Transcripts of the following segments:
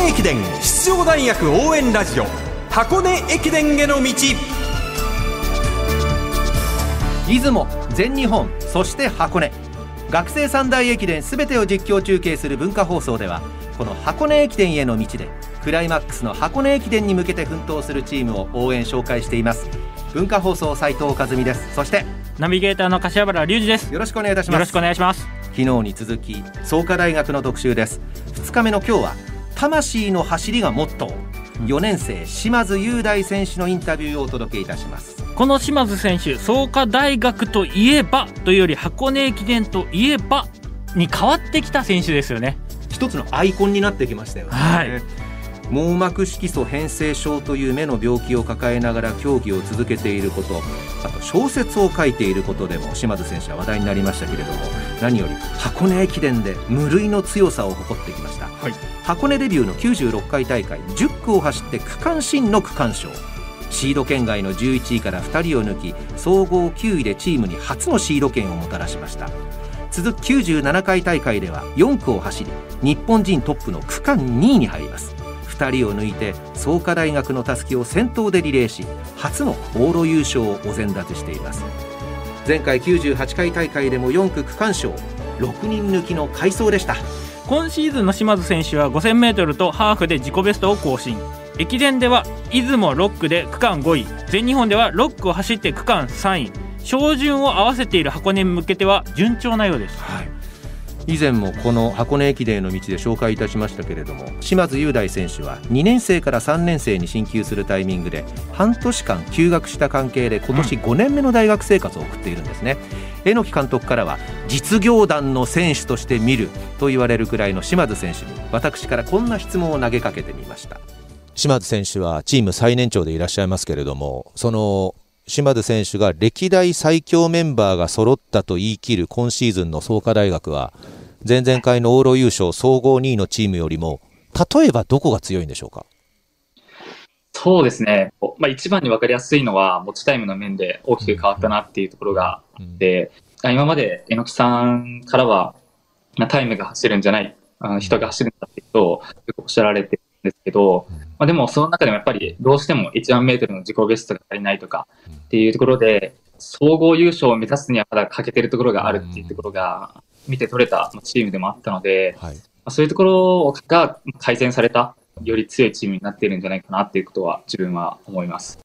根駅伝出場大学応援ラジオ箱根駅伝への道。出雲全日本そして箱根。学生三大駅伝すべてを実況中継する文化放送ではこの箱根駅伝への道でクライマックスの箱根駅伝に向けて奮闘するチームを応援紹介しています。文化放送斉藤和美です。そしてナビゲーターの柏原隆二です。よろしくお願いいたします。よろしくお願いします。昨日に続き創価大学の特集です。2日目の今日は魂の走りがモットー。4年生島津雄大選手のインタビューをお届けいたします。この島津選手創価大学といえばというより箱根駅伝といえばに変わってきた選手ですよね。一つのアイコンになってきましたよね、はい網膜色素変性症という目の病気を抱えながら競技を続けていることあと小説を書いていることでも島津選手は話題になりましたけれども何より箱根駅伝で無類の強さを誇ってきました、はい。箱根デビューの96回大会10区を走って区間新の区間賞。シード圏外の11位から2人を抜き総合9位でチームに初のシード権をもたらしました。続く97回大会では4区を走り日本人トップの区間2位に入ります2人を抜いて創価大学のたすきを先頭でリレーし初の往路優勝をお膳立てしています。前回98回大会でも4区区間賞6人抜きの快走でした。今シーズンの島津選手は 5000m とハーフで自己ベストを更新。駅伝では出雲6区で区間5位。全日本では6区を走って区間3位。照準を合わせている箱根に向けては順調なようです以前もこの箱根駅伝の道で紹介いたしましたけれども島津雄大選手は2年生から3年生に進級するタイミングで半年間休学した関係で今年5年目の大学生活を送っているんですね、榎木監督からは実業団の選手として見ると言われるくらいの島津選手に私からこんな質問を投げかけてみました。島津選手はチーム最年長でいらっしゃいますけれども、その島津選手が歴代最強メンバーが揃ったと言い切る今シーズンの創価大学は、前々回の往路優勝総合2位のチームよりも、例えばどこが強いんでしょうか？そうですね、まあ、一番に分かりやすいのは、持ちタイムの面で大きく変わったなっていうところがあって、あ今まで榎木さんからは、まあタイムが走るんじゃない、あ人が走るんだっていうことをよくおっしゃられてるんですけど、まあ、でもその中でもやっぱりどうしても1万メートルの自己ベストが足りないとかっていうところで、総合優勝を目指すにはまだ欠けてるところがあるっていうところが見て取れたチームでもあったので、はい。まあそういうところが改善された、より強いチームになっているんじゃないかなっていうことは自分は思います。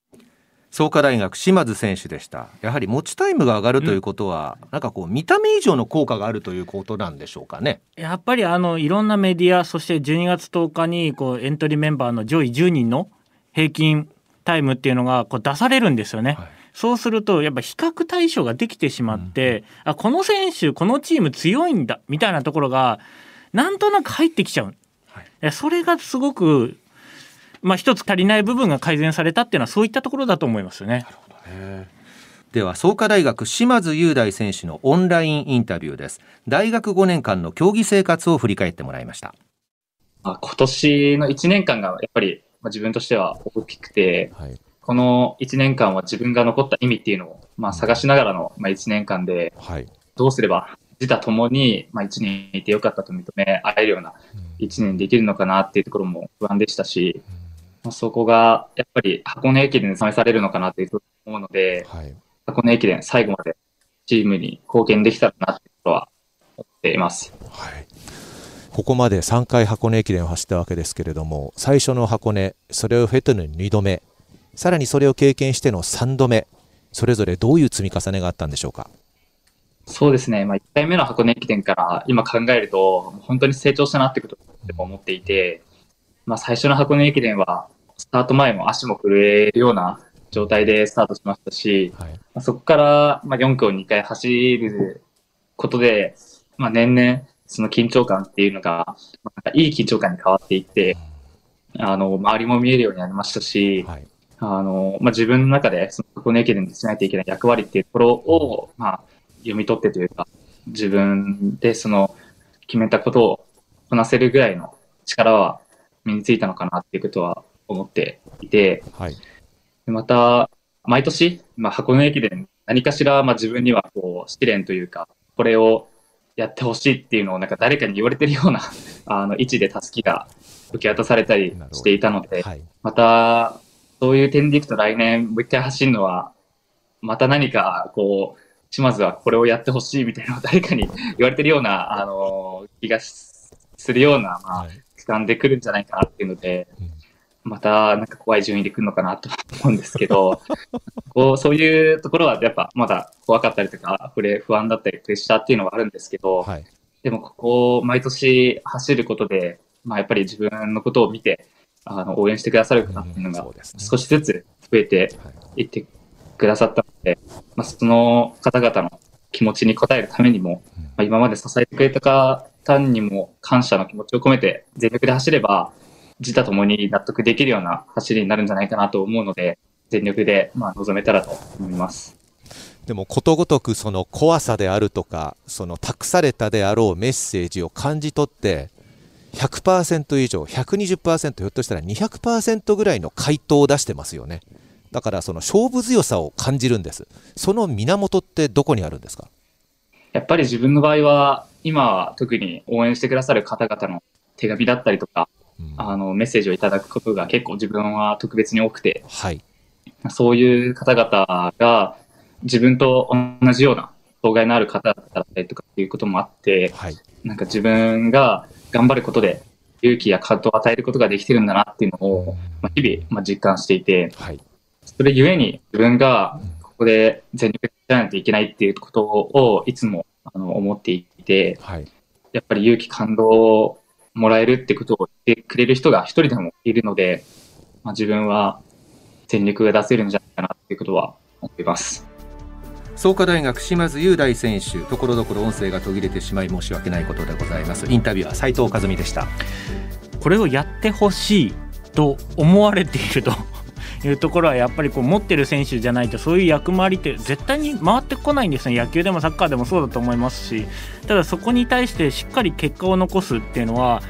創価大学島津選手でしたやはり持ちタイムが上がるということは、なんかこう見た目以上の効果があるということなんでしょうかねやっぱりあのいろんなメディアそして12月10日にこうエントリーメンバーの上位10人の平均タイムっていうのがこう出されるんですよね。はいそうするとやっぱ比較対象ができてしまって、あこの選手このチーム強いんだみたいなところがなんとなく入ってきちゃう、はい。それがすごく、まあ、一つ足りない部分が改善されたっていうのはそういったところだと思いますよね。では創価大学島津雄大選手のオンラインインタビューです。大学5年間の競技生活を振り返ってもらいました。まあ、今年の1年間がやっぱり、まあ、自分としては大きくて、はい。この1年間は自分が残った意味っていうのを、まあ、探しながらの、まあ、1年間で、はい。どどうすれば自他ともに、まあ、1年いてよかったと認め合えるような1年できるのかなっていうところも不安でしたし、まあ、そこがやっぱり箱根駅伝で試されるのかなっていうと思うので、はい。箱根駅伝最後までチームに貢献できたらなっていうとは思っています。はい。ここまで3回箱根駅伝を走ったわけですけれども、最初の箱根、それを経ての2度目、さらにそれを経験しての3度目、それぞれどういう積み重ねがあったんでしょうか？そうですね、まあ、1回目の箱根駅伝から今考えると、本当に成長したなってことを思っていて、まあ、最初の箱根駅伝は、スタート前も足も震えるような状態でスタートしましたし、はい。まあ、そこからまあ4区を2回走ることで、まあ、年々その緊張感っていうのが、まあなんかいい緊張感に変わっていって、あの、周りも見えるようになりましたし、はい。あの、まあ、自分の中で、その箱根駅伝でしないといけない役割っていうところを、まあ、読み取ってというか、自分でその、決めたことをこなせるぐらいの力は身についたのかなっていうことは思っていて、はい。でまた、毎年、まあ、箱根駅伝、何かしら、まあ、自分には、こう、試練というか、これをやってほしいっていうのを、なんか誰かに言われてるような、あの、位置でたすきが受け渡されたりしていたので、はい、また、そういう点でいくと来年もう一回走るのは、また何か、こう、島津はこれをやってほしいみたいな誰かに言われてるような、あの、気がするような、まあ、はい。期間で来るんじゃないかなっていうので、うん。またなんか怖い順位で来るのかなと思うんですけど、こうそういうところはやっぱまだ怖かったりとか、これ不安だったりプレッシャーっていうのはあるんですけど、はい、でもここ毎年走ることで、まあやっぱり自分のことを見て、あの応援してくださる方っていうのが少しずつ増えてはい。いってくださったので、まあその方々の気持ちに応えるためにも、うん。まあ、今まで支えてくれた方にも感謝の気持ちを込めて全力で走れば、自他ともに納得できるような走りになるんじゃないかなと思うので、全力でまあ臨めたらと思います。でもことごとくその怖さであるとかその託されたであろうメッセージを感じ取って100%以上120%ひょっとしたら200%ぐらいの回答を出してますよね。だからその勝負強さを感じるんです。その源ってどこにあるんですか？やっぱり自分の場合は、今は特に応援してくださる方々の手紙だったりとか、うん。あのメッセージをいただくことが結構自分は特別に多くて、はい。そういう方々が自分と同じような障害のある方だったりとかっていうこともあって、はい。なんか自分が頑張ることで勇気や感動を与えることができてるんだなっていうのを、まあ、日々、まあ、実感していて、はい。それゆえに自分がここで全力でやらないといけないっていうことをいつもあの思っていて、はい。やっぱり勇気感動をもらえるってことを言ってくれる人が一人でもいるので、まあ、自分は全力が出せるんじゃないかなっていうことは思います。創価大学島津雄大選手ところどころ音声が途切れてしまい申し訳ないことでございます。インタビューは斉藤和美でした。これをやってほしいと思われていると いうところはやっぱりこう持ってる選手じゃないとそういう役回りって絶対に回ってこないんですね。野球でもサッカーでもそうだと思いますしただそこに対してしっかり結果を残すっていうのは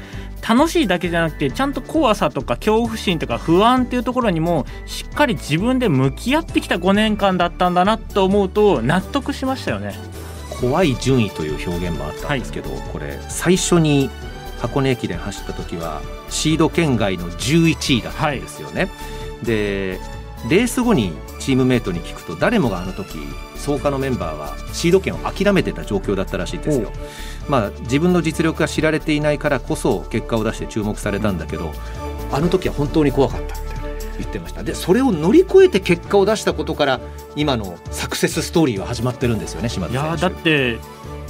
楽しいだけじゃなくてちゃんと怖さとか恐怖心とか不安っていうところにもしっかり自分で向き合ってきた5年間だったんだなと思うと納得しましたよね。怖い順位という表現もあったんですけど、これ最初に箱根駅伝走った時はシード圏外の11位だったんですよね、でレース後にチームメートに聞くと誰もがあの時創価のメンバーはシード権を諦めてた状況だったらしいんですよ。まあ自分の実力が知られていないからこそ結果を出して注目されたんだけどあの時は本当に怖かったって言ってました。でそれを乗り越えて結果を出したことから今のサクセスストーリーは始まってるんですよね島田選手。いやーだって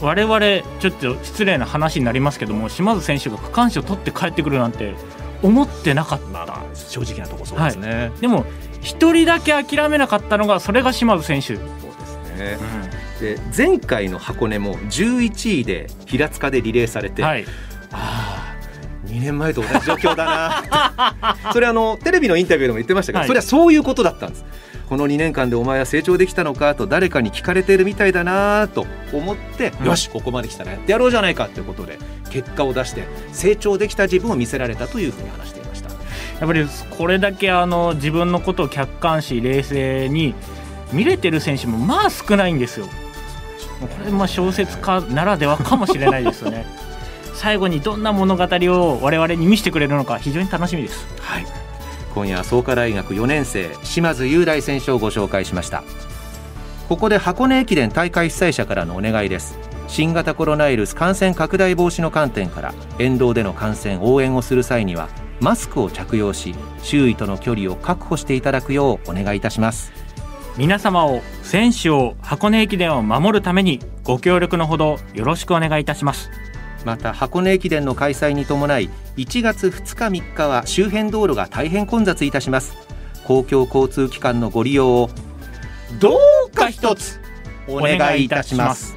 我々ちょっと失礼な話になりますけども島津選手が区間賞取って帰ってくるなんて思ってなかった、まあ正直なとこそうですね、でも一人だけ諦めなかったのがそれが島津選手、そうですね。で前回の箱根も11位で平塚でリレーされて、はい、ああ2年前と同じ状況だな。それあのテレビのインタビューでも言ってましたけど、はい。それはそういうことだったんです。この2年間でお前は成長できたのか？と誰かに聞かれてるみたいだなと思って、うん。よしここまで来たらやってやろうじゃないかということで結果を出して成長できた自分を見せられたというふうに話していました。やっぱりこれだけあの自分のことを客観視冷静に見れてる選手もまあ少ないんですよ。これまあ小説家ならではかもしれないですよね。最後にどんな物語を我々に見せてくれるのか非常に楽しみです。はい、今夜は創価大学4年生島津雄大選手をご紹介しましたここで箱根駅伝大会主催者からのお願いです新型コロナウイルス感染拡大防止の観点から沿道での観戦応援をする際にはマスクを着用し周囲との距離を確保していただくようお願いいたします皆様を選手を箱根駅伝を守るためにご協力のほどよろしくお願いいたします。また箱根駅伝の開催に伴い1月2日3日は周辺道路が大変混雑いたします公共交通機関のご利用をどうか一つお願いいたします